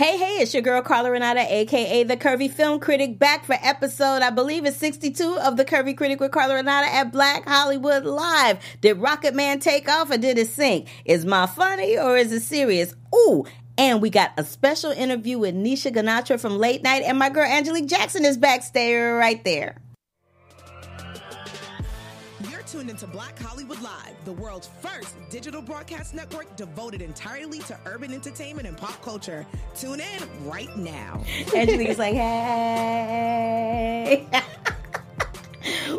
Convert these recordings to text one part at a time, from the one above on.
Hey, hey, it's your girl Carla Renata, aka the Curvy Film Critic, back for episode, I believe it's 62 of the Curvy Critic with Carla Renata at Black Hollywood Live. Did Rocketman take off or did it sink? Is Ma funny or is it serious? Ooh, and we got a special interview with Nisha Ganatra from Late Night, and my girl Angelique Jackson is backstage right there. Tuned into Black Hollywood Live, the world's first digital broadcast network devoted entirely to urban entertainment and pop culture. Tune in right now. Angelique's like, hey.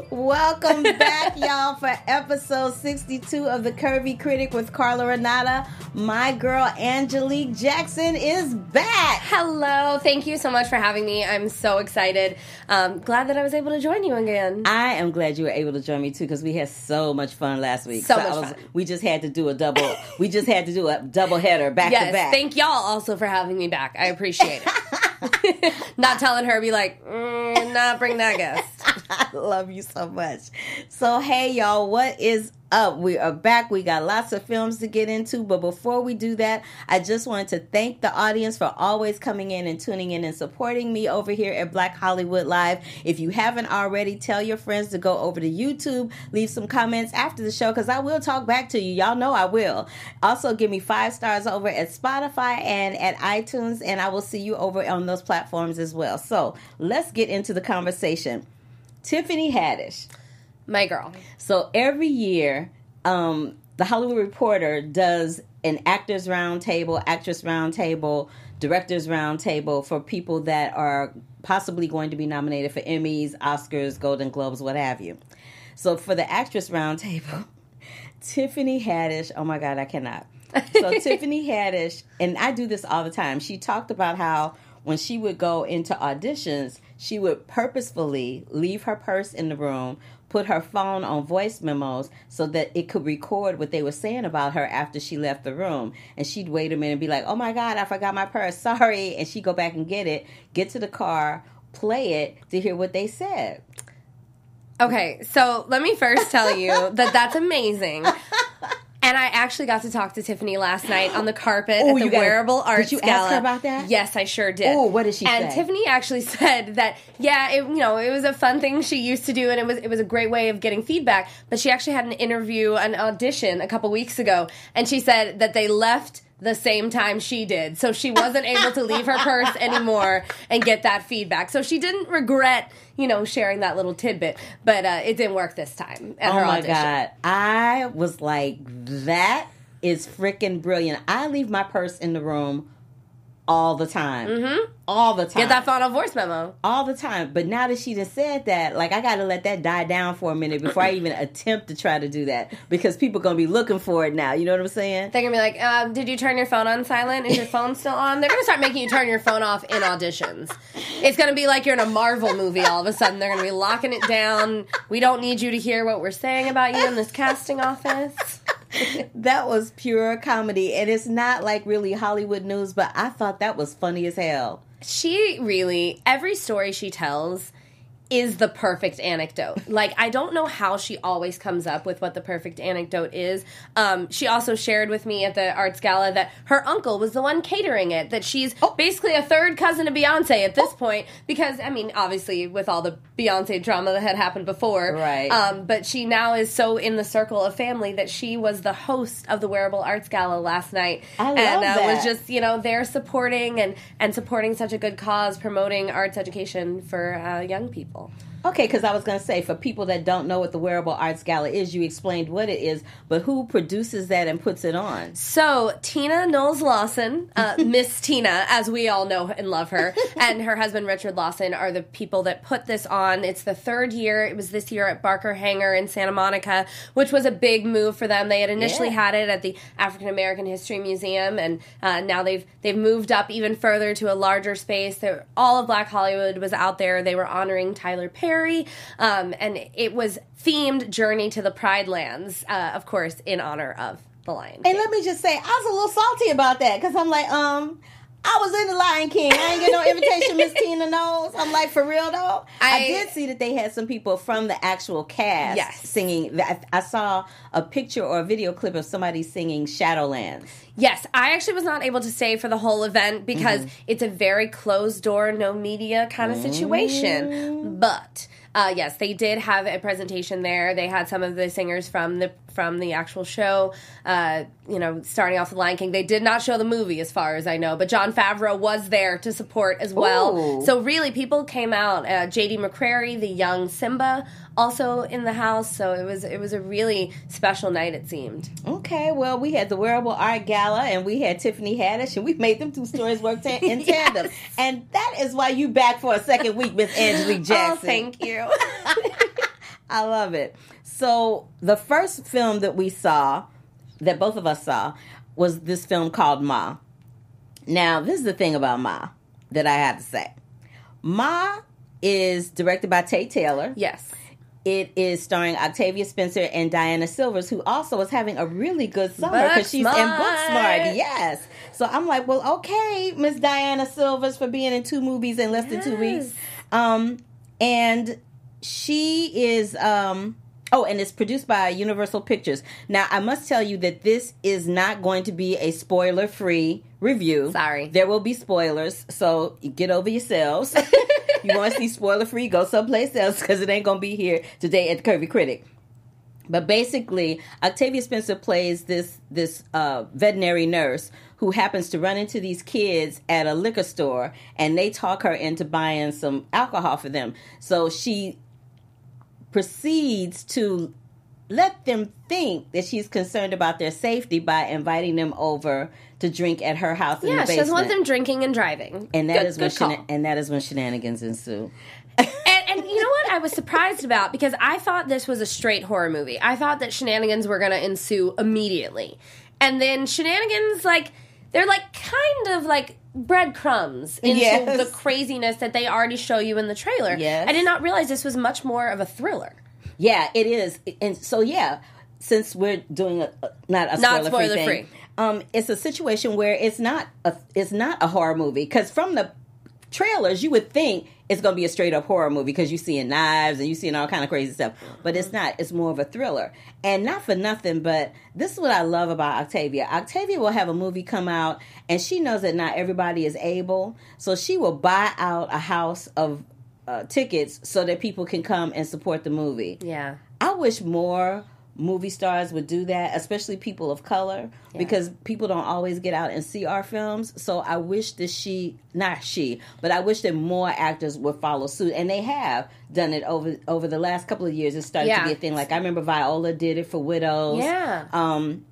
Welcome back, y'all, for episode 62 of The Curvy Critic with Carla Renata. My girl Angelique Jackson is back. Hello. Thank you so much for having me. I'm so excited. Um, glad that I was able to join you again. I am glad you were able to join me too because we had so much fun last week. So, so much was, fun. We just had to do a double. we just had to do a double header back yes, to back. Thank y'all also for having me back. I appreciate it. not telling her, be like, mm, not bring that guest. I love you so much. So, hey, y'all, what is up? We are back. We got lots of films to get into. But before we do that, I just wanted to thank the audience for always coming in and tuning in and supporting me over here at Black Hollywood Live. If you haven't already, tell your friends to go over to YouTube, leave some comments after the show because I will talk back to you. Y'all know I will. Also, give me five stars over at Spotify and at iTunes, and I will see you over on those platforms as well. So, let's get into the conversation. Tiffany Haddish. My girl. So every year, um, the Hollywood Reporter does an actors roundtable, actress roundtable, directors roundtable for people that are possibly going to be nominated for Emmys, Oscars, Golden Globes, what have you. So for the actress roundtable, Tiffany Haddish, oh my God, I cannot. So Tiffany Haddish, and I do this all the time. She talked about how when she would go into auditions, she would purposefully leave her purse in the room, put her phone on voice memos so that it could record what they were saying about her after she left the room. And she'd wait a minute and be like, oh my God, I forgot my purse. Sorry. And she'd go back and get it, get to the car, play it to hear what they said. Okay, so let me first tell you that that's amazing. And I actually got to talk to Tiffany last night on the carpet Ooh, at oh, the Wearable got, Arts Did you Gala. ask her about that? Yes, I sure did. Oh, what did she and say? And Tiffany actually said that yeah, it, you know, it was a fun thing she used to do, and it was it was a great way of getting feedback. But she actually had an interview, an audition a couple weeks ago, and she said that they left the same time she did. So she wasn't able to leave her purse anymore and get that feedback. So she didn't regret, you know, sharing that little tidbit, but uh, it didn't work this time oh my audition. God. I was like, that is freaking brilliant. I leave my purse in the room all the time. Mm-hmm. All the time. Get that phone on voice memo. All the time. But now that she just said that, like I gotta let that die down for a minute before I even attempt to try to do that. Because people gonna be looking for it now. You know what I'm saying? They're gonna be like, um, did you turn your phone on silent? Is your phone still on? They're gonna start making you turn your phone off in auditions. It's gonna be like you're in a Marvel movie all of a sudden. They're gonna be locking it down. We don't need you to hear what we're saying about you in this casting office. that was pure comedy. And it's not like really Hollywood news, but I thought that was funny as hell. She really, every story she tells is the perfect anecdote. Like I don't know how she always comes up with what the perfect anecdote is. Um, she also shared with me at the arts gala that her uncle was the one catering it. That she's oh. basically a third cousin to Beyonce at this oh. point because I mean, obviously with all the Beyonce drama that had happened before, right? Um, but she now is so in the circle of family that she was the host of the Wearable Arts Gala last night, I love and uh, that. was just you know there supporting and and supporting such a good cause, promoting arts education for uh, young people people. Okay, because I was going to say, for people that don't know what the Wearable Arts Gala is, you explained what it is, but who produces that and puts it on? So, Tina Knowles Lawson, uh, Miss Tina, as we all know and love her, and her husband Richard Lawson are the people that put this on. It's the third year. It was this year at Barker Hangar in Santa Monica, which was a big move for them. They had initially Yeah. had it at the African American History Museum, and uh, now they've they've moved up even further to a larger space. They're, all of Black Hollywood was out there. They were honoring Tyler Perry. Um, and it was themed Journey to the Pride Lands, uh, of course, in honor of the Lion. And let me just say, I was a little salty about that because I'm like, um, I was in the Lion King. I ain't get no invitation, Miss Tina knows. I'm like, for real though. I, I- did see that they had some people from the actual cast Yes. singing. I, I saw a picture or a video clip of somebody singing Shadowlands. Yes, I actually was not able to stay for the whole event because Mm-hmm. it's a very closed door, no media kind of Mm. situation. But uh, yes, they did have a presentation there. They had some of the singers from the from the actual show. Uh, you know, starting off with Lion King. They did not show the movie, as far as I know, but Jon Favreau was there to support as well. Ooh. So really, people came out. Uh, J.D. McCrary, the young Simba, also in the house. So it was it was a really special night. It seemed. Okay, well, we had the Wearable Art Gala and we had Tiffany Haddish, and we made them two stories work ta- in tandem. And that is why you back for a second week, Miss Angelique oh, Jackson. Oh, thank you. I love it. So the first film that we saw, that both of us saw, was this film called Ma. Now, this is the thing about Ma that I have to say. Ma is directed by Tate Taylor. yes. It is starring Octavia Spencer and Diana Silvers, who also is having a really good summer because she's in Booksmart. Yes. So I'm like, well, okay, Miss Diana Silvers for being in two movies in less than two weeks. Um, and she is um oh and it's produced by universal pictures now i must tell you that this is not going to be a spoiler free review Sorry. there will be spoilers so get over yourselves you want to see spoiler free go someplace else because it ain't gonna be here today at the curvy critic but basically, Octavia Spencer plays this this uh, veterinary nurse who happens to run into these kids at a liquor store, and they talk her into buying some alcohol for them. So she proceeds to let them think that she's concerned about their safety by inviting them over to drink at her house in Yeah, she doesn't want them drinking and driving. and that Good- is when shena- and that is when shenanigans ensue. and, and you know what I was surprised about because I thought this was a straight horror movie. I thought that shenanigans were going to ensue immediately, and then shenanigans like they're like kind of like breadcrumbs into Yes. the craziness that they already show you in the trailer. Yes. I did not realize this was much more of a thriller. Yeah, it is, and so yeah, since we're doing a, not a Not spoiler free thing, um, it's a situation where it's not a it's not a horror movie because from the trailers you would think it's going to be a straight up horror movie because you're seeing knives and you're seeing all kind of crazy stuff, but it's not. It's more of a thriller, and not for nothing, but this is what I love about Octavia. Octavia will have a movie come out, and she knows that not everybody is able, so she will buy out a house of. Uh, tickets so that people can come and support the movie. Yeah. I wish more movie stars would do that, especially people of color, because people don't always get out and see our films. So I wish that she, not she, but I wish that more actors would follow suit, and they have done it over over the last couple of years. It started Yeah. to be a thing. Like I remember Viola did it for Widows. Yeah. Um,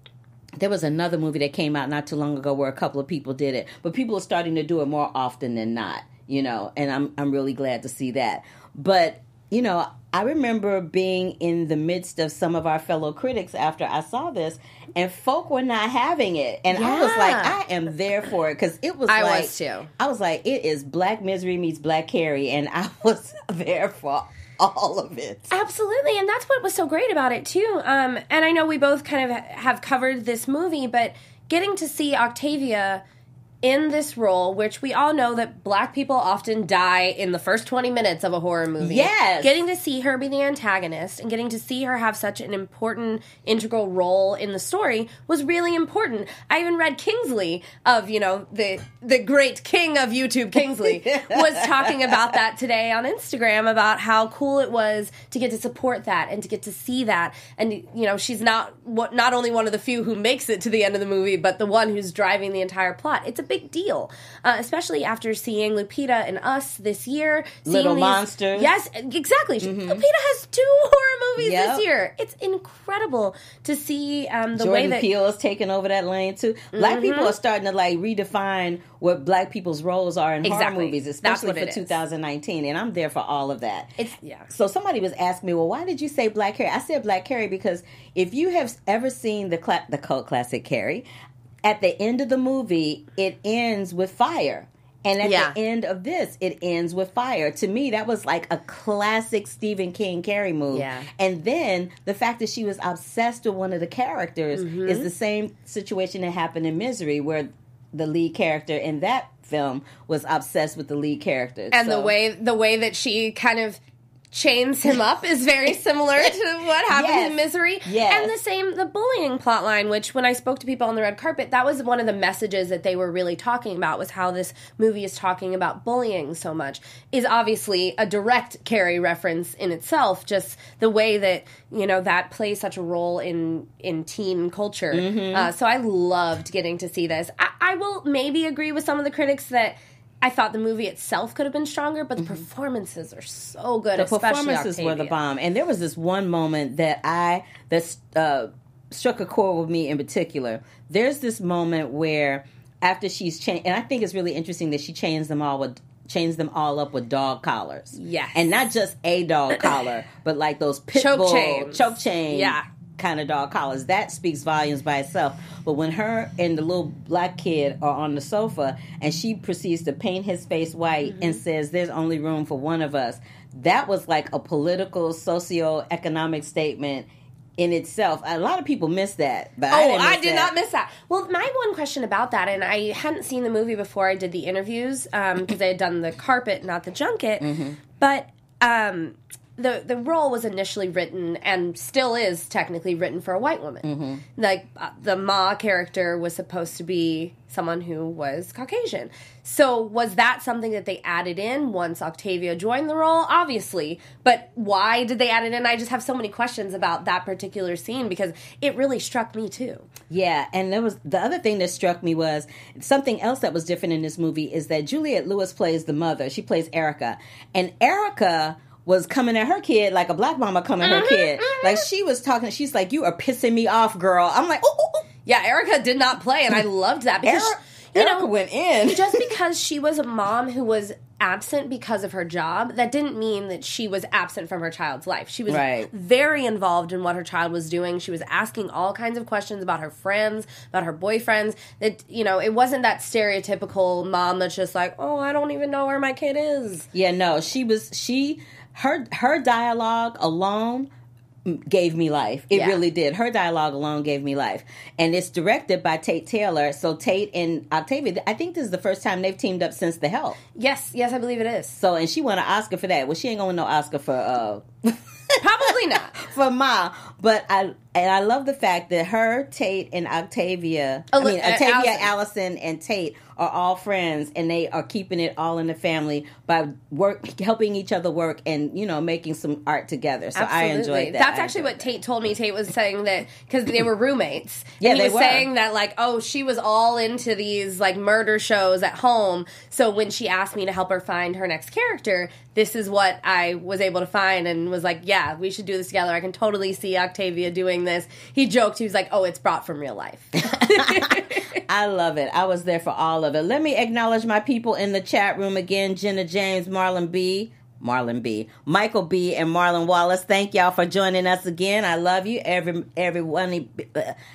there was another movie that came out not too long ago where a couple of people did it, but people are starting to do it more often than not, you know, and I'm I'm really glad to see that. But, you know, I remember being in the midst of some of our fellow critics after I saw this, and folk were not having it, and I was like, I am there for it because it was. I like, was too. I was like, it is Black Misery meets Black Carrie, and I was there for all of it. Absolutely, and that's what was so great about it too. Um, and I know we both kind of have covered this movie, but getting to see Octavia in this role, which we all know that black people often die in the first 20 minutes of a horror movie. Yes. Getting to see her be the antagonist and getting to see her have such an important, integral role in the story was really important. I even read Kingsley of, you know, the the great king of YouTube, Kingsley, was talking about that today on Instagram about how cool it was to get to support that and to get to see that. And, you know, she's not what not only one of the few who makes it to the end of the movie, but the one who's driving the entire plot. It's a big deal, uh, especially after seeing Lupita and Us this year. seeing Little these- Monsters. Mm-hmm. Yes, exactly. Lupita has two horror movies Yep. this year. It's incredible to see um, the way Jordan that Mm-hmm. Peele is taking over that lane too. Black people are starting to like redefine what black people's roles are in horror movies, especially for it is. 2019, and I'm there for all of that. it's yeah. So somebody was asking me, well, why did you say Black Carrie? I said Black Carrie because if you have ever seen the cla- the cult classic Carrie, at the end of the movie, it ends with fire. And at Yeah. the end of this, it ends with fire. To me, that was like a classic Stephen King Carrie move. Yeah. And then the fact that she was obsessed with one of the characters Mm-hmm. is the same situation that happened in Misery, where the lead character in that film was obsessed with the lead character. and the way the way that she kind of chains him up is very similar to what happened Yes. in Misery. Yes. And the same the bullying plot line, which when I spoke to people on the red carpet, that was one of the messages that they were really talking about was how this movie is talking about bullying so much. Is obviously a direct Carrie reference in itself, just the way that, you know, that plays such a role in in teen culture. Mm-hmm. Uh, so I loved getting to see this. I, I will maybe agree with some of the critics that I thought the movie itself could have been stronger, but the performances are so good. Mm-hmm. the performances were the bomb and there was this one moment that i that uh, struck a chord with me in particular there's this moment where after she's changed and i think it's really interesting that she chains them all with chains them all up with dog collars Yeah, and not just a dog collar but like those pit Choke bull chains. choke chain Yeah. Kind of dog collars that speaks volumes by itself but when her and the little black kid are on the sofa and she proceeds to paint his face white and Mm-hmm. says there's only room for one of us that was like a political socio-economic statement in itself a lot of people miss that but I Oh, didn't I, did that. not miss that. Well, my one question about that, and I hadn't seen the movie before I did the interviews because I had done the carpet, not the junket. Mm-hmm. But um, the the role was initially written and still is technically written for a white woman. Mm-hmm. Like uh, the Ma character was supposed to be someone who was Caucasian. So was that something that they added in once Octavia joined the role? Obviously, but why did they add it in? I just have so many questions about that particular scene because it really struck me too. Yeah, and there was the other thing that struck me was something else that was different in this movie is that Juliette Lewis plays the mother. She plays Erica, and Erica was coming at her kid like a black mama coming at her mm-hmm, kid. Mm-hmm. Like she was talking. She's like, "You are pissing me off, girl." I'm like, "Oh, oh, oh." Yeah, Erica did not play, and I mm. loved that because Erica, you Erica know went in. just because she was a mom who was absent because of her job, that didn't mean that she was absent from her child's life. She was Right. very involved in what her child was doing. She was asking all kinds of questions about her friends, about her boyfriends. That you know, it wasn't that stereotypical mom that's just like, "Oh, I don't even know where my kid is." Yeah, no, she was she her her dialogue alone gave me life. It Yeah. really did. Her dialogue alone gave me life. And it's directed by Tate Taylor. So Tate and Octavia, I think this is the first time they've teamed up since The Help. Yes, yes, I believe it is. So and she won an Oscar for that. Well, she ain't gonna win no Oscar for uh Probably not. for Ma. But I and I love the fact that her, Tate, and Octavia, I mean Octavia, Allison. Allison, and Tate are all friends, and they are keeping it all in the family by work, helping each other work, and you know, making some art together. So I enjoyed that. That's I actually what Tate told me. Tate was saying that because they were roommates. Yeah, and he they was were. saying that like, oh, she was all into these like murder shows at home. So when she asked me to help her find her next character, this is what I was able to find, and was like, yeah, we should do this together. I can totally see Octavia doing this. He joked. He was like, oh, it's brought from real life. I love it. I was there for all of it. Let me acknowledge my people in the chat room again Jenna James, Marlon B. Marlon B, Michael B, and Marlon Wallace. Thank y'all for joining us again. I love you, every everyone.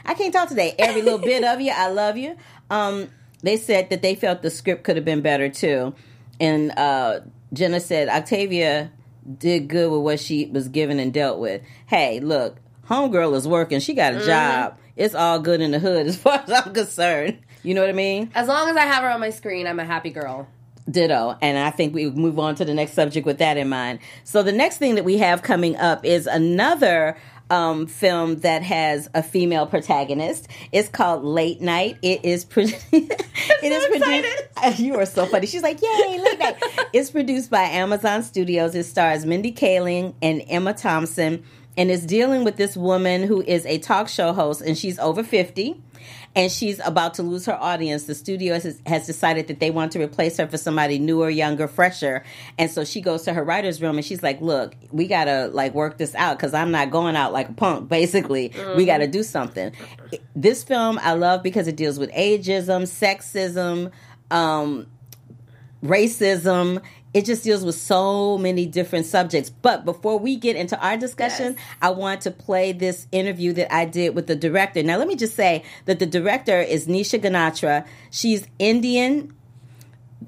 I can't talk today. Every little bit of you, I love you. Um, they said that they felt the script could have been better too, and uh, Jenna said Octavia did good with what she was given and dealt with. Hey, look, homegirl is working. She got a job. It's all good in the hood as far as I'm concerned. You know what I mean? as long as I have her on my screen, I'm a happy girl. Ditto. And I think we move on to the next subject with that in mind. So the next thing that we have coming up is another um, film that has a female protagonist. It's called Late Night. It is pro- it is produced. You are so funny. She's like, "Yay, Late Night!" it's produced by Amazon Studios. It stars Mindy Kaling and Emma Thompson, and is dealing with this woman who is a talk show host, and she's over fifty and she's about to lose her audience. The studio has, has decided that they want to replace her for somebody newer, younger, fresher. And so she goes to her writer's room and she's like, "Look, we gotta like work this out because I'm not going out like a punk. Basically, we got to do something." This film I love because it deals with ageism, sexism, um, racism. It just deals with so many different subjects. But before we get into our discussion, Yes. I want to play this interview that I did with the director. Now, let me just say that the director is Nisha Ganatra. She's Indian.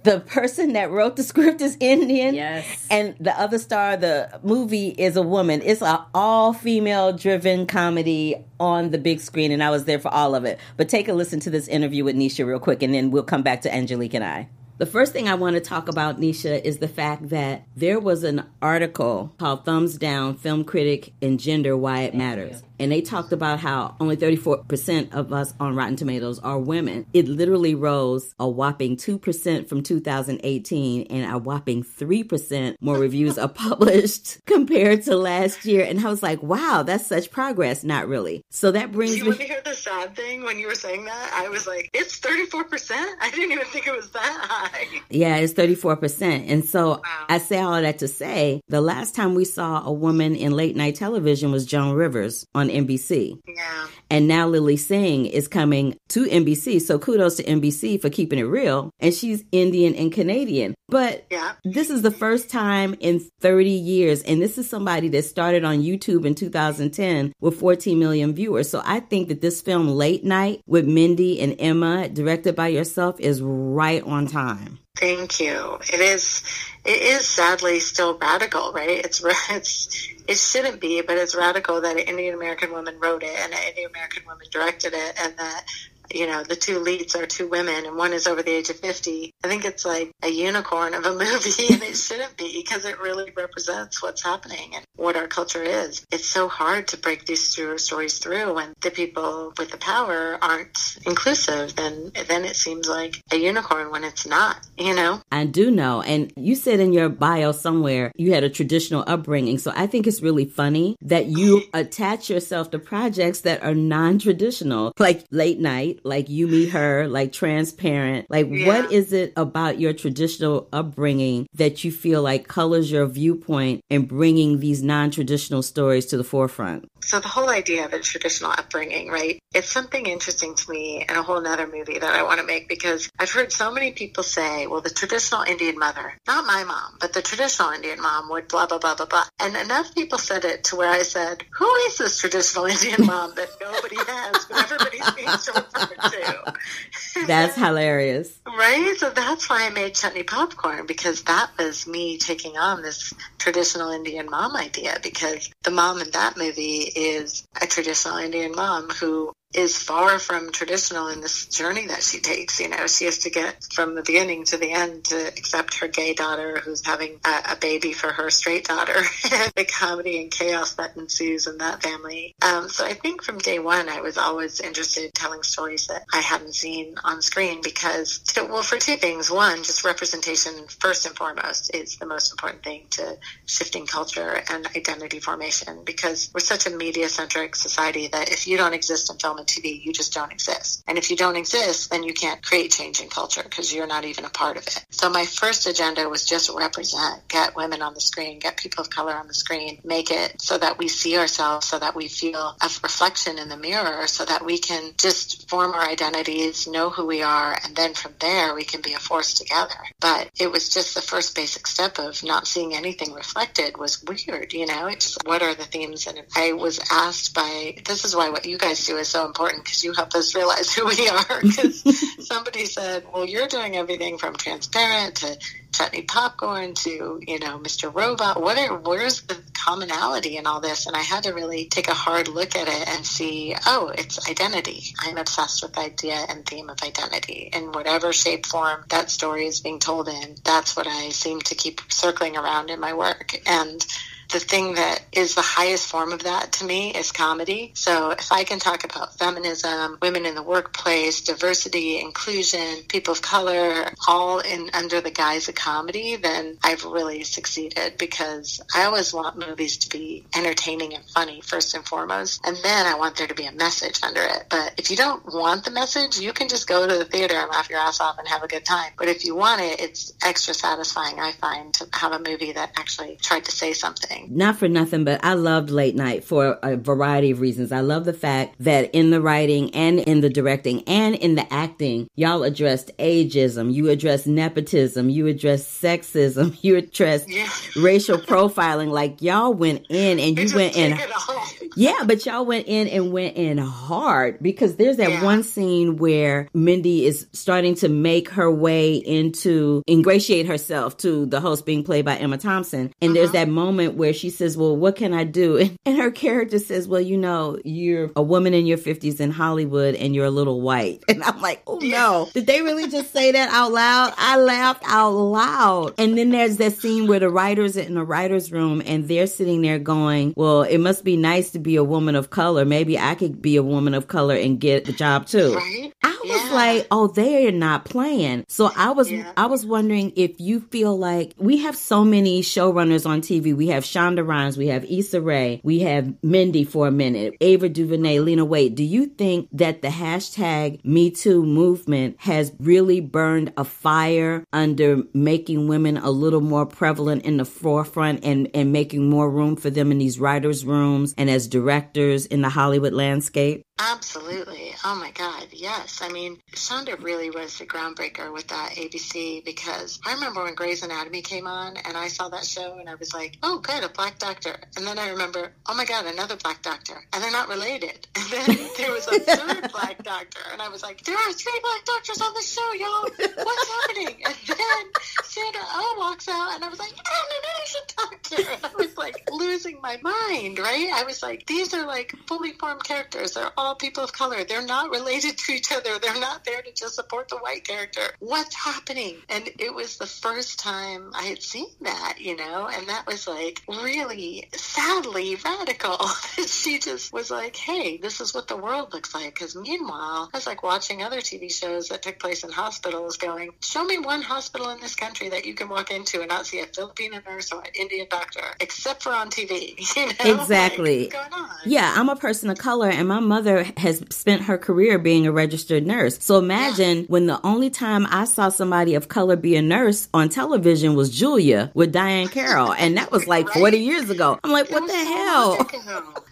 the person that wrote the script is Indian. Yes. And the other star, of the movie is a woman. It's an all female driven comedy on the big screen, and I was there for all of it. But take a listen to this interview with Nisha real quick, and then we'll come back to Angelique and I. The first thing I want to talk about, Nisha, is the fact that there was an article called Thumbs Down Film Critic and Gender Why It Matters. And they talked about how only 34% of us on Rotten Tomatoes are women. It literally rose a whopping 2% from 2018, and a whopping 3% more reviews are published compared to last year. And I was like, wow, that's such progress. Not really. So that brings Do you me. want to hear the sad thing when you were saying that? I was like, it's 34%? I didn't even think it was that high. Yeah, it's 34%. And so I say all that to say the last time we saw a woman in late night television was Joan Rivers on NBC. Yeah. And now Lilly Singh is coming to NBC. So kudos to NBC for keeping it real. And she's Indian and Canadian. But Yeah. this is the first time in 30 years. And this is somebody that started on YouTube in 2010 with 14 million viewers. So I think that this film, Late Night, with Mindy and Emma, directed by yourself, is right on time. Thank you. It is. It is sadly still radical, right? It's it's it shouldn't be, but it's radical that an Indian American woman wrote it and an Indian American woman directed it, and that you know the two leads are two women and one is over the age of 50 i think it's like a unicorn of a movie and it shouldn't be because it really represents what's happening and what our culture is it's so hard to break these stories through when the people with the power aren't inclusive then then it seems like a unicorn when it's not you know I do know. And you said in your bio somewhere you had a traditional upbringing. So I think it's really funny that you attach yourself to projects that are non traditional, like late night, like You Me Her, like transparent. Like, Yeah. what is it about your traditional upbringing that you feel like colors your viewpoint and bringing these non traditional stories to the forefront? So the whole idea of a traditional upbringing, right? It's something interesting to me and a whole nother movie that I want to make because I've heard so many people say, well, the traditional Indian mother, not my mom, but the traditional Indian mom would blah, blah, blah, blah, blah. And enough people said it to where I said, who is this traditional Indian mom that nobody has, but everybody seems to refer to? That's hilarious. Right? So that's why I made chutney popcorn because that was me taking on this traditional Indian mom idea because the mom in that movie is a traditional Indian mom who is far from traditional in this journey that she takes. You know, she has to get from the beginning to the end to accept her gay daughter who's having a, a baby for her straight daughter. the comedy and chaos that ensues in that family. Um, so I think from day one, I was always interested in telling stories that I hadn't seen on screen because, well, for two things. One, just representation first and foremost is the most important thing to shifting culture and identity formation because we're such a media centric society that if you don't exist in film and TV, you just don't exist. And if you don't exist, then you can't create change in culture because you're not even a part of it. So my first agenda was just represent, get women on the screen, get people of color on the screen, make it so that we see ourselves, so that we feel a reflection in the mirror, so that we can just form our identities, know who we are, and then from there we can be a force together. But it was just the first basic step of not seeing anything reflected was weird, you know? It's what are the themes? And I was asked by, this is why what you guys do is so important because you help us realize who we are. Because somebody said, well, you're doing everything from transparent to chutney popcorn to, you know, Mr. Robot. What are, where's the commonality in all this? And I had to really take a hard look at it and see, oh, it's identity. I'm obsessed with idea and theme of identity in whatever shape, form that story is being told in. That's what I seem to keep circling around in my work. And the thing that is the highest form of that to me is comedy. So if I can talk about feminism, women in the workplace, diversity, inclusion, people of color, all in under the guise of comedy, then I've really succeeded because I always want movies to be entertaining and funny first and foremost. And then I want there to be a message under it. But if you don't want the message, you can just go to the theater and laugh your ass off and have a good time. But if you want it, it's extra satisfying, I find, to have a movie that actually tried to say something. Not for nothing, but I loved Late Night for a variety of reasons. I love the fact that in the writing and in the directing and in the acting, y'all addressed ageism, you addressed nepotism, you addressed sexism, you addressed Yeah. racial profiling. Like y'all went in and you went in take it all. yeah, but y'all went in and went in hard because there's that Yeah. one scene where Mindy is starting to make her way into ingratiate herself to the host being played by Emma Thompson. And there's Uh-huh. that moment where she says, Well, what can I do? And her character says, Well, you know, you're a woman in your 50s in Hollywood and you're a little white. And I'm like, Oh no. Did they really just say that out loud? I laughed out loud. And then there's that scene where the writers are in the writer's room and they're sitting there going, Well, it must be nice to be a woman of color. Maybe I could be a woman of color and get the job too. Right? I was Yeah. like, oh, they're not playing. So I was, Yeah. I was wondering if you feel like we have so many showrunners on TV. We have Shonda Rhimes, we have Issa Rae, we have Mindy for a minute, Ava DuVernay, Lena Waithe. Do you think that the hashtag Me Too movement has really burned a fire under making women a little more prevalent in the forefront and and making more room for them in these writers' rooms and as directors in the Hollywood landscape? Absolutely. Oh my God. Yes. I mean, Shonda really was the groundbreaker with that ABC because I remember when Grey's Anatomy came on and I saw that show and I was like, oh, good, a black doctor. And then I remember, oh my God, another black doctor. And they're not related. And then there was a third black doctor. And I was like, there are three black doctors on the show, y'all. What's happening? And then Sandra Oh walks out and I was like, I'm an Asian doctor. And I was like losing my mind, right? I was like, these are like fully formed characters. They're all people of color. They're not related to each other. They're not there to just support the white character. What's happening? And it was the first time I had seen that, you know, and that was like really sadly radical. she just was like, hey, this is what the world looks like. Because meanwhile, I was like watching other TV shows that took place in hospitals going, show me one hospital in this country that you can walk into and not see a Filipino nurse or an Indian doctor, except for on TV. You know? Exactly. Like, what's going on? Yeah, I'm a person of color, and my mother has spent her career being a registered nurse. So imagine when the only time I saw somebody of color be a nurse on television was Julia with Diahann Carroll, and that was like 40 years ago. I'm like, It what the so hell?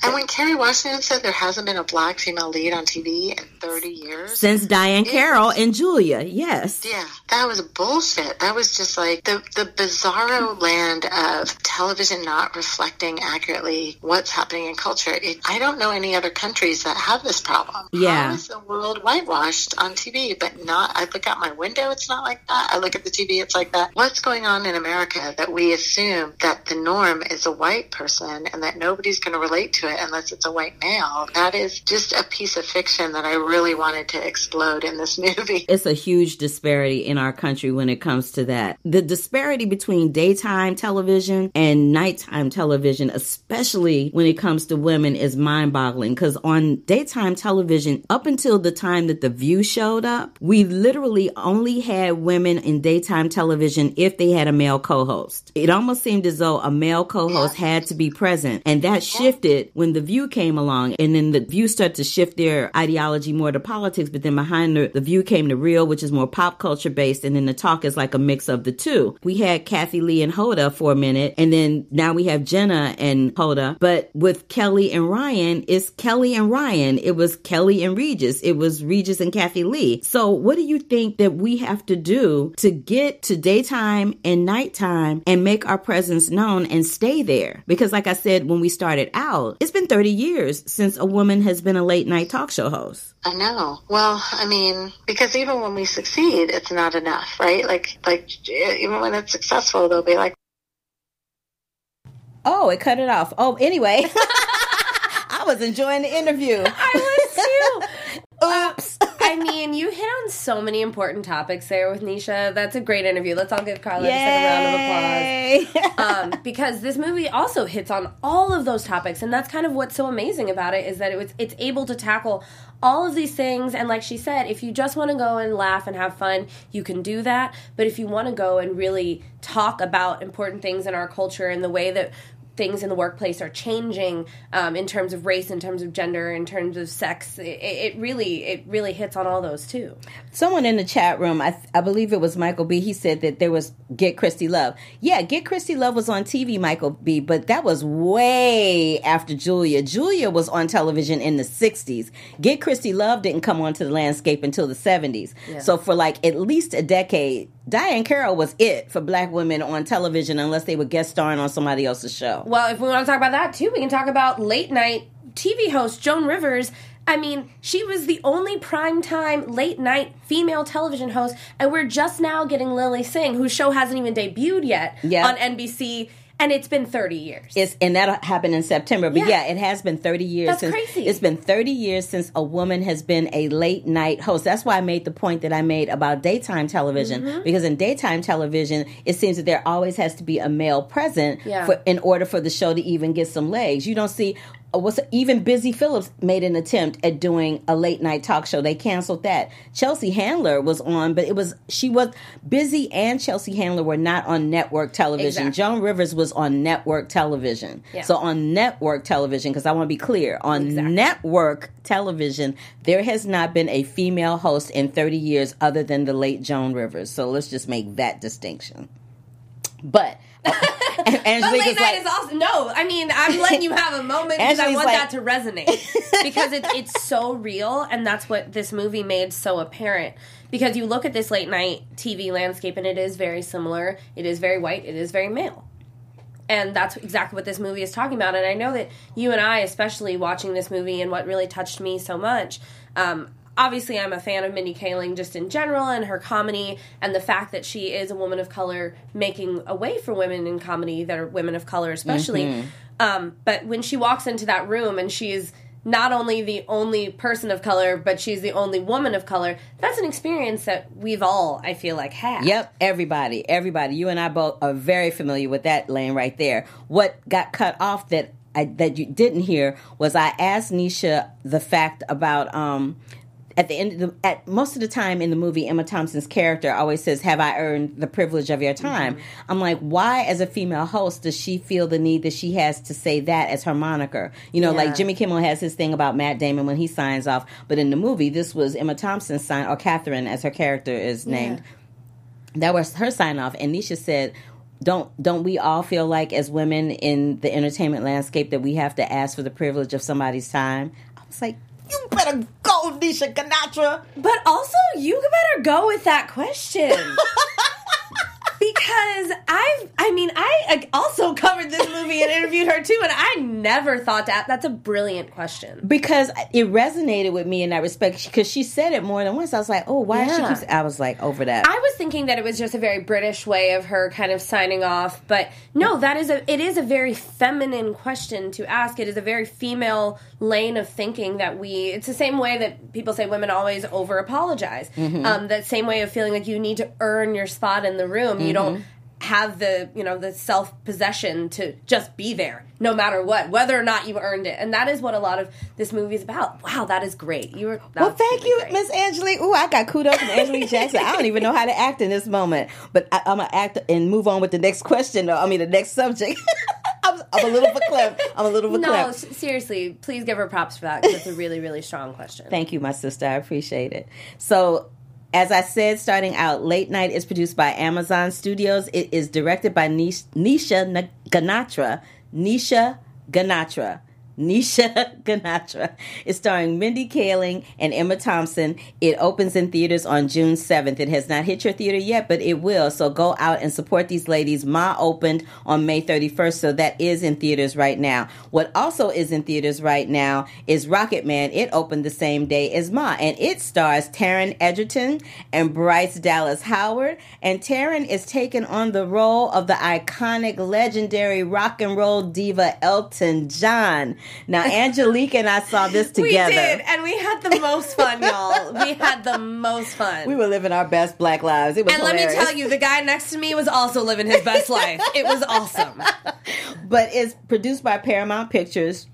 And when Kerry Washington said there hasn't been a black female lead on TV in 30 years, Since Diahann Carroll and Julia, yes. Yeah, that was bullshit. That was just like the the bizarro land of television not reflecting accurately what's happening in culture. It, I don't know any other countries that have this problem. Yeah. How is the world whitewashed on TV, but not? I look out my window, it's not like that. I look at the TV, it's like that. What's going on in America that we assume that the norm is a white person and that nobody's going to relate to it unless it's a white male? That is just a piece of fiction that I really wanted to explode in this movie. It's a huge disparity in our country when it comes to that. The disparity between daytime television and nighttime television, especially when it comes to women, is mind boggling. Because on daytime television, up until the time that The View showed up, we literally only had women in daytime television if they had a male co host. It almost seemed as though a male co host had to be present. And that shifted when The View came along. And then The View started to shift their ideology more to politics. But then behind the, the View came The Real, which is more pop culture based. And then The Talk is like a mix of the two. We had Kathie Lee and Hoda for a minute. And then now we have Jenna and Hoda. But with Kelly and Ryan, it's Kelly and Ryan. It was Kelly and Regis. It was Regis and Kathie Lee. So what do you think that we have to do to get to daytime and nighttime and make our presence known and stay there? Because like I said, when we started out, it's been 30 years since a woman has been a late night talk show host. I know. Well, I mean, because even when we succeed, it's not enough, right? Like, like even when it's successful, they'll be like, Oh, it cut it off. Oh, anyway. I was enjoying the interview. I was too. Oops. I mean, you hit on so many important topics there with Nisha. That's a great interview. Let's all give Carla like a round of applause. Um, because this movie also hits on all of those topics, and that's kind of what's so amazing about it is that it was it's able to tackle all of these things. And like she said, if you just want to go and laugh and have fun, you can do that. But if you want to go and really talk about important things in our culture and the way that things in the workplace are changing um, in terms of race, in terms of gender, in terms of sex, it, it really it really hits on all those too. Someone in the chat room, I, I believe it was Michael B. He said that there was Get Christie Love. Yeah, Get Christie Love was on TV, Michael B. But that was way after Julia. Julia was on television in the '60s. Get Christy Love didn't come onto the landscape until the '70s. So for like at least a decade, Diahann Carroll was it for black women on television, unless they were guest starring on somebody else's show. Well, if we want to talk about that too, we can talk about late night TV host Joan Rivers. I mean, she was the only primetime late night female television host, and we're just now getting Lilly Singh, whose show hasn't even debuted yet Yeah. on NBC, and it's been 30 years. It's and that happened in September. But Yeah. yeah, it has been 30 years That's since crazy. it's been 30 years since a woman has been a late night host. That's why I made the point that I made about daytime television Mm-hmm. because in daytime television, it seems that there always has to be a male present Yeah. for in order for the show to even get some legs. You don't see what's even Busy Phillips made an attempt at doing a late night talk show. They canceled that. Chelsea Handler was on, but it was she was Busy and Chelsea Handler were not on network television. Exactly. Joan Rivers was on network television. Yeah. So on network television, because I want to be clear, on Exactly. network television, there has not been a female host in 30 years other than the late Joan Rivers. So let's just make that distinction. But But Angelique late night like, is awesome. No, I mean, I'm letting you have a moment because I want like- that to resonate because it, it's so real, and that's what this movie made so apparent. Because you look at this late night TV landscape, and it is very similar. It is very white. It is very male. And that's exactly what this movie is talking about. And I know that you and I, especially watching this movie, and what really touched me so much. Um, obviously, I'm a fan of Mindy Kaling just in general and her comedy, and the fact that she is a woman of color making a way for women in comedy that are women of color, especially. Um, but when she walks into that room and she's not only the only person of color, but she's the only woman of color, that's an experience that we've all, I feel like, had. Yep, everybody, everybody. You and I both are very familiar with that lane right there. What got cut off that I, that you didn't hear was I asked Nisha the fact about um at the end of the, at most of the time in the movie Emma Thompson's character always says have I earned the privilege of your time. Mm-hmm. I'm like why as a female host does she feel the need that she has to say that as her moniker? You know Yeah. like Jimmy Kimmel has his thing about Matt Damon when he signs off, but in the movie this was Emma Thompson's sign or Katherine as her character is named that was her sign off and nisha said don't don't we all feel like as women in the entertainment landscape that we have to ask for the privilege of somebody's time i was like you better go nisha ganatra But also, you better go with that question. because I've, I mean, I also covered this movie and interviewed her too, and I never thought that. That's a brilliant question. because it resonated with me in that respect because she said it more than once i was like oh why Yeah. she keeps i was like over that I was thinking that it was just a very British way of her kind of signing off, but no, that is a it is a very feminine question to ask. It is a very female lane of thinking that we. It's the same way that people say women always over apologize. Um, that same way of feeling like you need to earn your spot in the room. You don't have the you know the self possession to just be there no matter what whether or not you earned it and that is what a lot of this movie is about wow that is great you were Well, thank really you. Miss Angelique. Ooh, I got kudos from Angelique Jackson. I don't even know how to act in this moment, but I, I'm gonna act and move on with the next question. Though I mean, the next subject. I'm, I'm a little verklempt. I'm a little No, verklempt. s- seriously, please give her props for that because it's a really, really strong question. Thank you, my sister. I appreciate it. So, as I said, starting out, Late Night is produced by Amazon Studios. It is directed by Nisha Ganatra. Nisha Ganatra. Nisha Ganatra. It's starring Mindy Kaling and Emma Thompson. It opens in theaters on June 7th. It has not hit your theater yet, but it will. So go out and support these ladies. Ma opened on May 31st, so that is in theaters right now. What also is in theaters right now is Rocketman. It opened the same day as Ma, and it stars Taron Egerton and Bryce Dallas Howard. And Taron is taking on the role of the iconic, legendary rock and roll diva Elton John. Now, Angelique and I saw this together. We did, and we had the most fun, y'all. We had the most fun. We were living our best black lives. It was and let me tell you, the guy next to me was also living his best life. It was awesome. but it's produced by Paramount Pictures.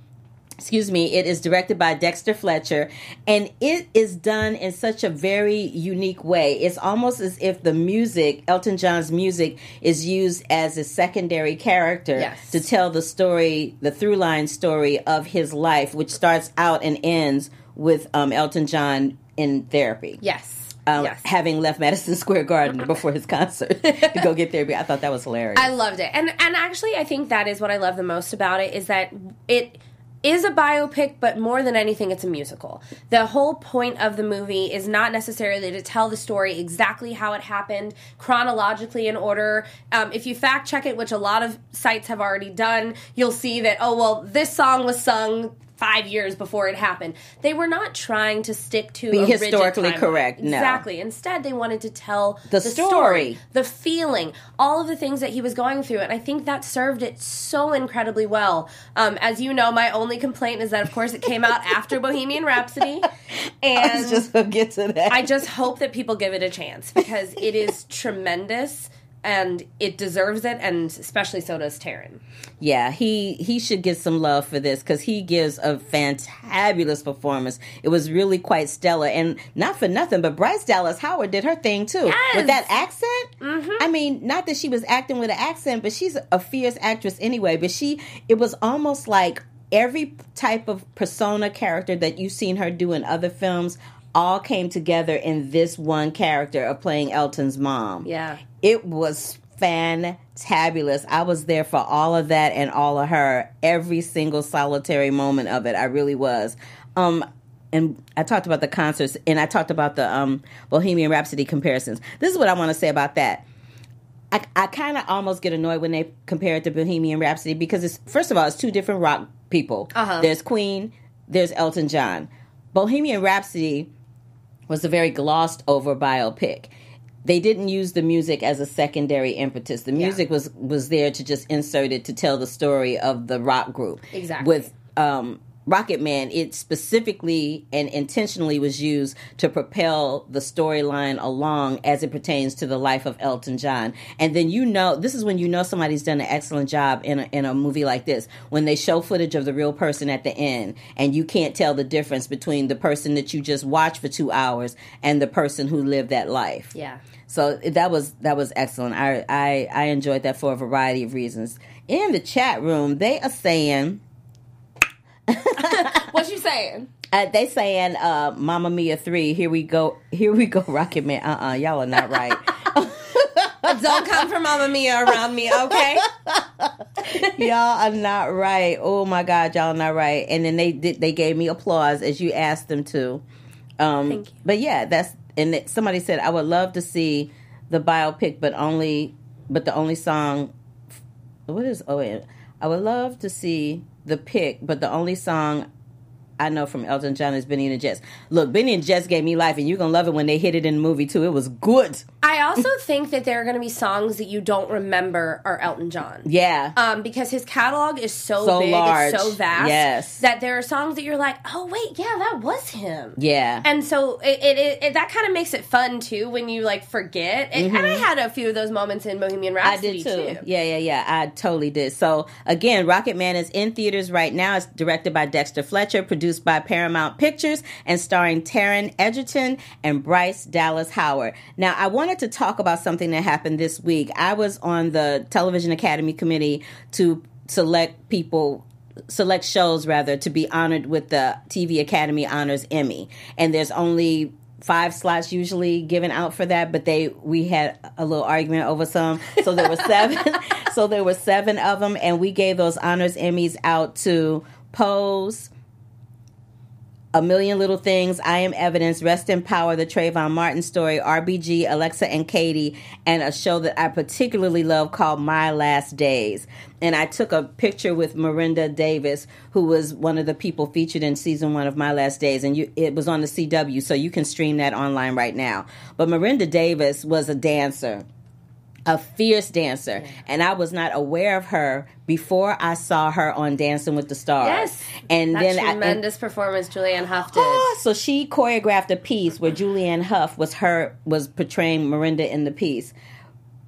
Excuse me, it is directed by Dexter Fletcher, and it is done in such a very unique way. It's almost as if the music, Elton John's music, is used as a secondary character Yes. to tell the story, the through line story of his life, which starts out and ends with um, Elton John in therapy. Yes. Um, yes. Having left Madison Square Garden before his concert to go get therapy, I thought that was hilarious. I loved it. And and actually I think that is what I love the most about it is that it is a biopic, but more than anything, it's a musical. The whole point of the movie is not necessarily to tell the story exactly how it happened, chronologically in order. Um, if you fact check it, which a lot of sites have already done, you'll see that, oh, well, this song was sung five years before it happened. They were not trying to stick to Be historically correct, no. Exactly. Instead, they wanted to tell The story. the feeling, all of the things that he was going through, and I think that served it so incredibly well. Um, as you know, my only complaint is that, of course, it came out after Bohemian Rhapsody, and Let's just get to that. I just hope that people give it a chance because it is tremendous and it deserves it, and especially so does Taron. Yeah, he he should get some love for this because he gives a fantabulous performance. It was really quite stellar, and not for nothing, but Bryce Dallas Howard did her thing too Yes. with that accent. Mm-hmm. I mean, not that she was acting with an accent, but she's a fierce actress anyway. But she, it was almost like every type of persona character that you've seen her do in other films all came together in this one character of playing Elton's mom. Yeah. It was fantabulous. I was there for all of that and all of her, every single solitary moment of it. I really was. Um, and I talked about the concerts and I talked about the um, Bohemian Rhapsody comparisons. This is what I want to say about that. I, I kind of almost get annoyed when they compare it to Bohemian Rhapsody because it's first of all it's two different rock people. Uh-huh. There's Queen, there's Elton John. Bohemian Rhapsody was a very glossed over biopic. They didn't use the music as a secondary impetus. The music was was there to just insert it to tell the story of the rock group. Exactly. With um, Rocketman, it specifically and intentionally was used to propel the storyline along as it pertains to the life of Elton John. And then you know, this is when you know somebody's done an excellent job in a, in a movie like this when they show footage of the real person at the end, and you can't tell the difference between the person that you just watched for two hours and the person who lived that life. Yeah. So that was that was excellent. I I, I enjoyed that for a variety of reasons. In the chat room, they are saying. What you saying? Uh, they saying uh Mamma Mia 3, here we go here we go Rocket Man. Uh-uh, y'all are not right. Don't come from Mamma Mia around me, okay? y'all are not right. Oh my god, y'all are not right. And then they did they gave me applause as you asked them to. Um Thank you. but yeah, that's and it, somebody said I would love to see the biopic but only but the only song what is oh I would love to see the pick but the only song I know from Elton John is Bennie and the Jets. Look, Bennie and Jets gave me life, and you're gonna love it when they hit it in the movie too. It was good. I also think that there are going to be songs that you don't remember are Elton John. Yeah. Um, because his catalog is so, So big, large. it's so vast, Yes. that there are songs that you're like, oh wait, yeah, that was him. yeah. And so it, it, it, that kind of makes it fun too when you like forget. And, and I had a few of those moments in Bohemian Mm-hmm. I Rhapsody did too. Yeah, yeah, yeah. I totally did. So again, Rocketman is in theaters right now. It's directed by Dexter Fletcher, produced by Paramount Pictures, and starring Taron Egerton and Bryce Dallas Howard. Now, I wanted to talk about something that happened this week. I was on the Television Academy Committee to select people select shows rather to be honored with the TV Academy Honors Emmy. And there's only five slots usually given out for that, but they we had a little argument over some. So there were seven. so there were seven of them and we gave those honors Emmys out to Pose a Million Little Things, I Am Evidence, Rest in Power, The Trayvon Martin Story, RBG, Alexa and Katie, and a show that I particularly love called My Last Days. And I took a picture with Miranda Davis, who was one of the people featured in season one of My Last Days, and you, it was on the CW, so you can stream that online right now. But Miranda Davis was a dancer a fierce dancer and i was not aware of her before i saw her on dancing with the stars Yes. and That then I, and- tremendous performance Julianne Hough did. Oh, so she choreographed a piece where Julianne Hough was her was portraying Miranda in the piece.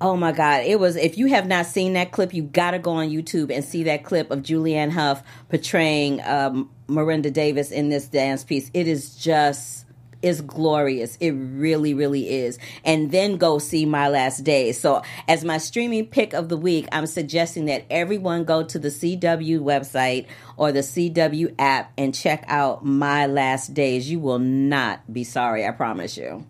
Oh my God! It was. If you have not seen that clip, you got to go on YouTube and see that clip of Julianne Hough portraying um, Miranda Davis in this dance piece. It is just is glorious. It really, really is. And then go see My Last Days. So, as my streaming pick of the week, I'm suggesting that everyone go to the CW website or the CW app and check out My Last Days. You will not be sorry. I promise you.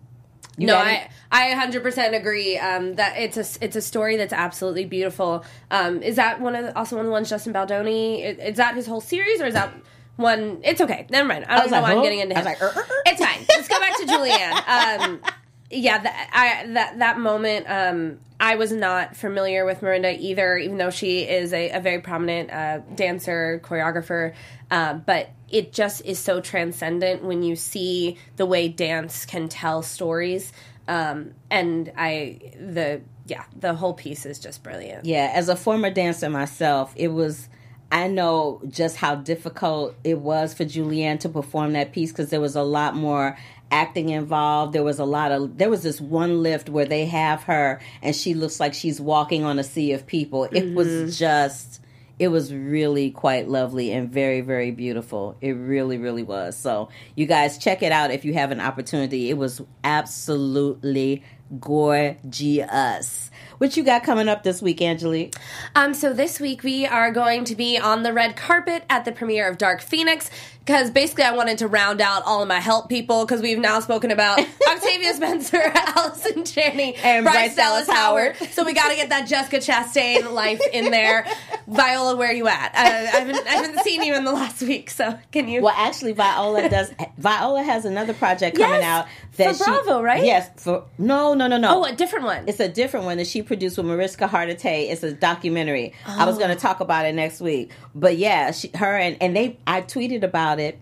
You no, I? I 100% agree um, that it's a it's a story that's absolutely beautiful. Um, is that one of the, also one of the ones Justin Baldoni? Is, is that his whole series or is that one? It's okay. Never mind. I don't was know like, why I'm getting into I him. was like, "Er, er, er." it's fine. Let's go back to Julianne. Um, yeah, that I that that moment, um, I was not familiar with Miranda either, even though she is a, a very prominent uh, dancer, choreographer. Uh, but it just is so transcendent when you see the way dance can tell stories. Um, and I the yeah, the whole piece is just brilliant. Yeah, as a former dancer myself, it was. I know just how difficult it was for Julianne to perform that piece because there was a lot more acting involved. There was a lot of there was this one lift where they have her and she looks like she's walking on a sea of people. It mm-hmm. was just it was really quite lovely and very very beautiful. It really really was. So, you guys check it out if you have an opportunity. It was absolutely gorgeous. What you got coming up this week, Angelique? Um, so this week we are going to be on the red carpet at the premiere of Dark Phoenix because basically I wanted to round out all of my help people because we've now spoken about Octavia Spencer, Allison Janney, and Bryce, Bryce Dallas, Dallas Howard. Howard. So we got to get that Jessica Chastain life in there. Viola, where you at? Uh, I, haven't, I haven't seen you in the last week, so can you? Well, actually, Viola does. Viola has another project coming yes, out that for Bravo, right? Yes, for no, no, no, no. Oh, a different one. It's a different one that she produced with Mariska Hargitay. It's a documentary. Oh. I was going to talk about it next week, but yeah, she, her and and they. I tweeted about it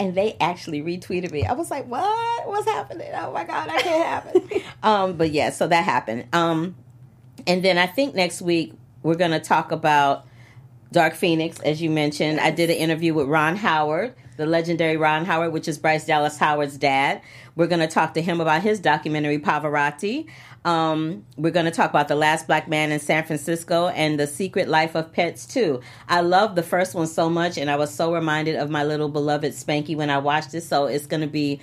and they actually retweeted me. I was like, "What? What's happening? Oh my god, I can't happen." um, but yeah, so that happened. Um, and then I think next week we're going to talk about Dark Phoenix, as you mentioned. I did an interview with Ron Howard, the legendary Ron Howard, which is Bryce Dallas Howard's dad. We're going to talk to him about his documentary Pavarotti. Um, we're going to talk about The Last Black Man in San Francisco and The Secret Life of Pets too. I love the first one so much, and I was so reminded of my little beloved Spanky when I watched it. So it's going to be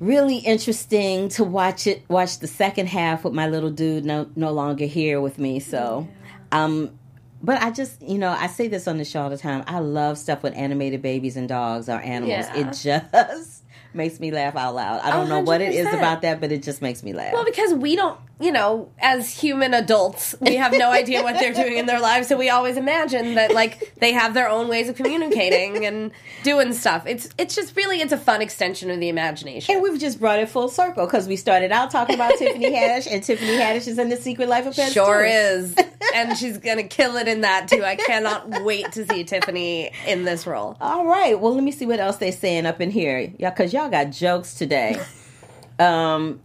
really interesting to watch it. Watch the second half with my little dude no no longer here with me. So, um, but I just, you know, I say this on the show all the time. I love stuff with animated babies and dogs or animals. Yeah. It just makes me laugh out loud. I don't 100%. know what it is about that, but it just makes me laugh. Well, because we don't, you know, as human adults, we have no idea what they're doing in their lives, so we always imagine that like they have their own ways of communicating and doing stuff. It's it's just really it's a fun extension of the imagination. And we've just brought it full circle because we started out talking about Tiffany Haddish, and Tiffany Haddish is in the Secret Life of Pets. Sure too. is, and she's gonna kill it in that too. I cannot wait to see Tiffany in this role. All right, well, let me see what else they're saying up in here, y'all, because y'all got jokes today. um,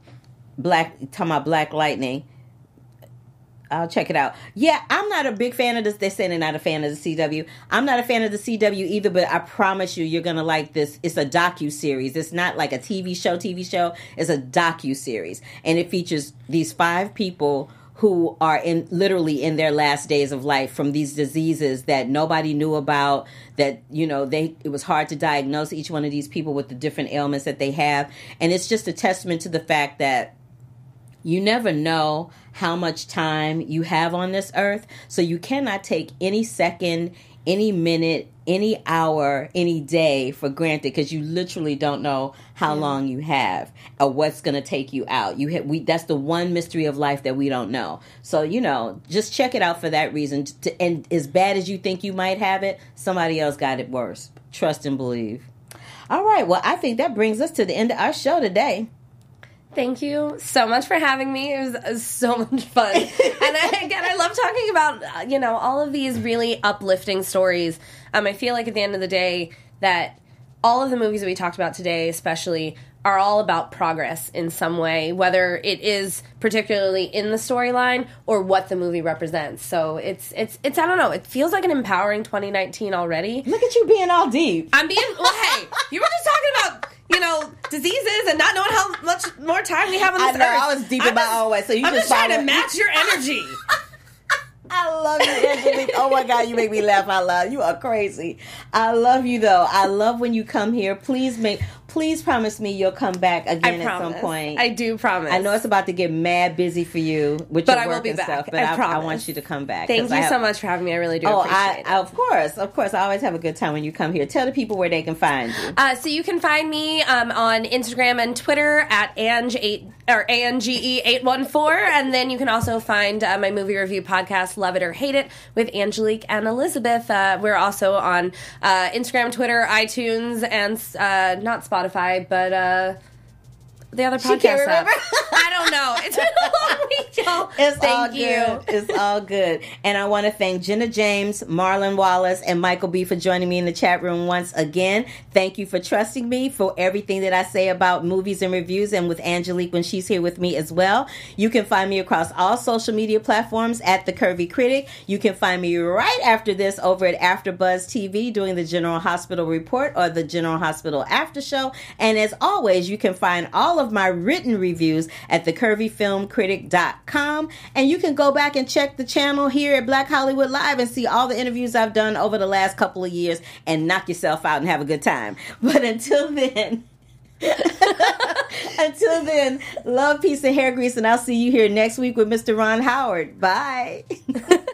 Black talking about Black Lightning. I'll check it out. Yeah, I'm not a big fan of this. They're saying they're not a fan of the CW. I'm not a fan of the CW either, but I promise you, you're gonna like this. It's a docu series. It's not like a TV show. TV show. It's a docu series, and it features these five people who are in literally in their last days of life from these diseases that nobody knew about that you know they it was hard to diagnose each one of these people with the different ailments that they have and it's just a testament to the fact that you never know how much time you have on this earth so you cannot take any second any minute any hour, any day for granted because you literally don't know how yeah. long you have or what's going to take you out. You have, we that's the one mystery of life that we don't know. So you know, just check it out for that reason. To, and as bad as you think you might have it, somebody else got it worse. Trust and believe. All right. Well, I think that brings us to the end of our show today. Thank you so much for having me. It was, was so much fun. and I, again, I love talking about, uh, you know, all of these really uplifting stories. Um, I feel like at the end of the day that all of the movies that we talked about today, especially, are all about progress in some way, whether it is particularly in the storyline or what the movie represents. So it's it's it's I don't know. It feels like an empowering 2019 already. Look at you being all deep. I'm being well. hey, you were just talking about you know, diseases and not knowing how much more time we have on this I know, earth. I was deep in my own way, so you I'm just, just trying to match your energy. I love you, Angelique. Oh my God, you make me laugh out loud. You are crazy. I love you though. I love when you come here. Please make please promise me you'll come back again at some point. I do promise. I know it's about to get mad busy for you with but your I work will be and back. stuff, but I, I, I, want you to come back. Thank you have, so much for having me. I really do oh, appreciate I, it. Of course, of course. I always have a good time when you come here. Tell the people where they can find you. Uh, so you can find me um, on Instagram and Twitter at Ange8 or ANGE814. And then you can also find uh, my movie review podcast, Love It or Hate It, with Angelique and Elizabeth. Uh, we're also on uh, Instagram, Twitter, iTunes, and uh, not Spotify, but uh, the other She podcast can't app? remember. I don't know. It's been a long week, y'all. It's Thank all you. good. It's all good. And I want to thank Jenna James, Marlon Wallace, and Michael B for joining me in the chat room once again. Thank you for trusting me for everything that I say about movies and reviews and with Angelique when she's here with me as well. You can find me across all social media platforms at The Curvy Critic. You can find me right after this over at AfterBuzz TV doing the General Hospital Report or the General Hospital After Show. And as always, you can find all of my written reviews at thecurvyfilmcritic.com. And you can go back and check the channel here at Black Hollywood Live and see all the interviews I've done over the last couple of years and knock yourself out and have a good time. But until then, until then, love, peace, and hair grease, and I'll see you here next week with Mr. Ron Howard. Bye.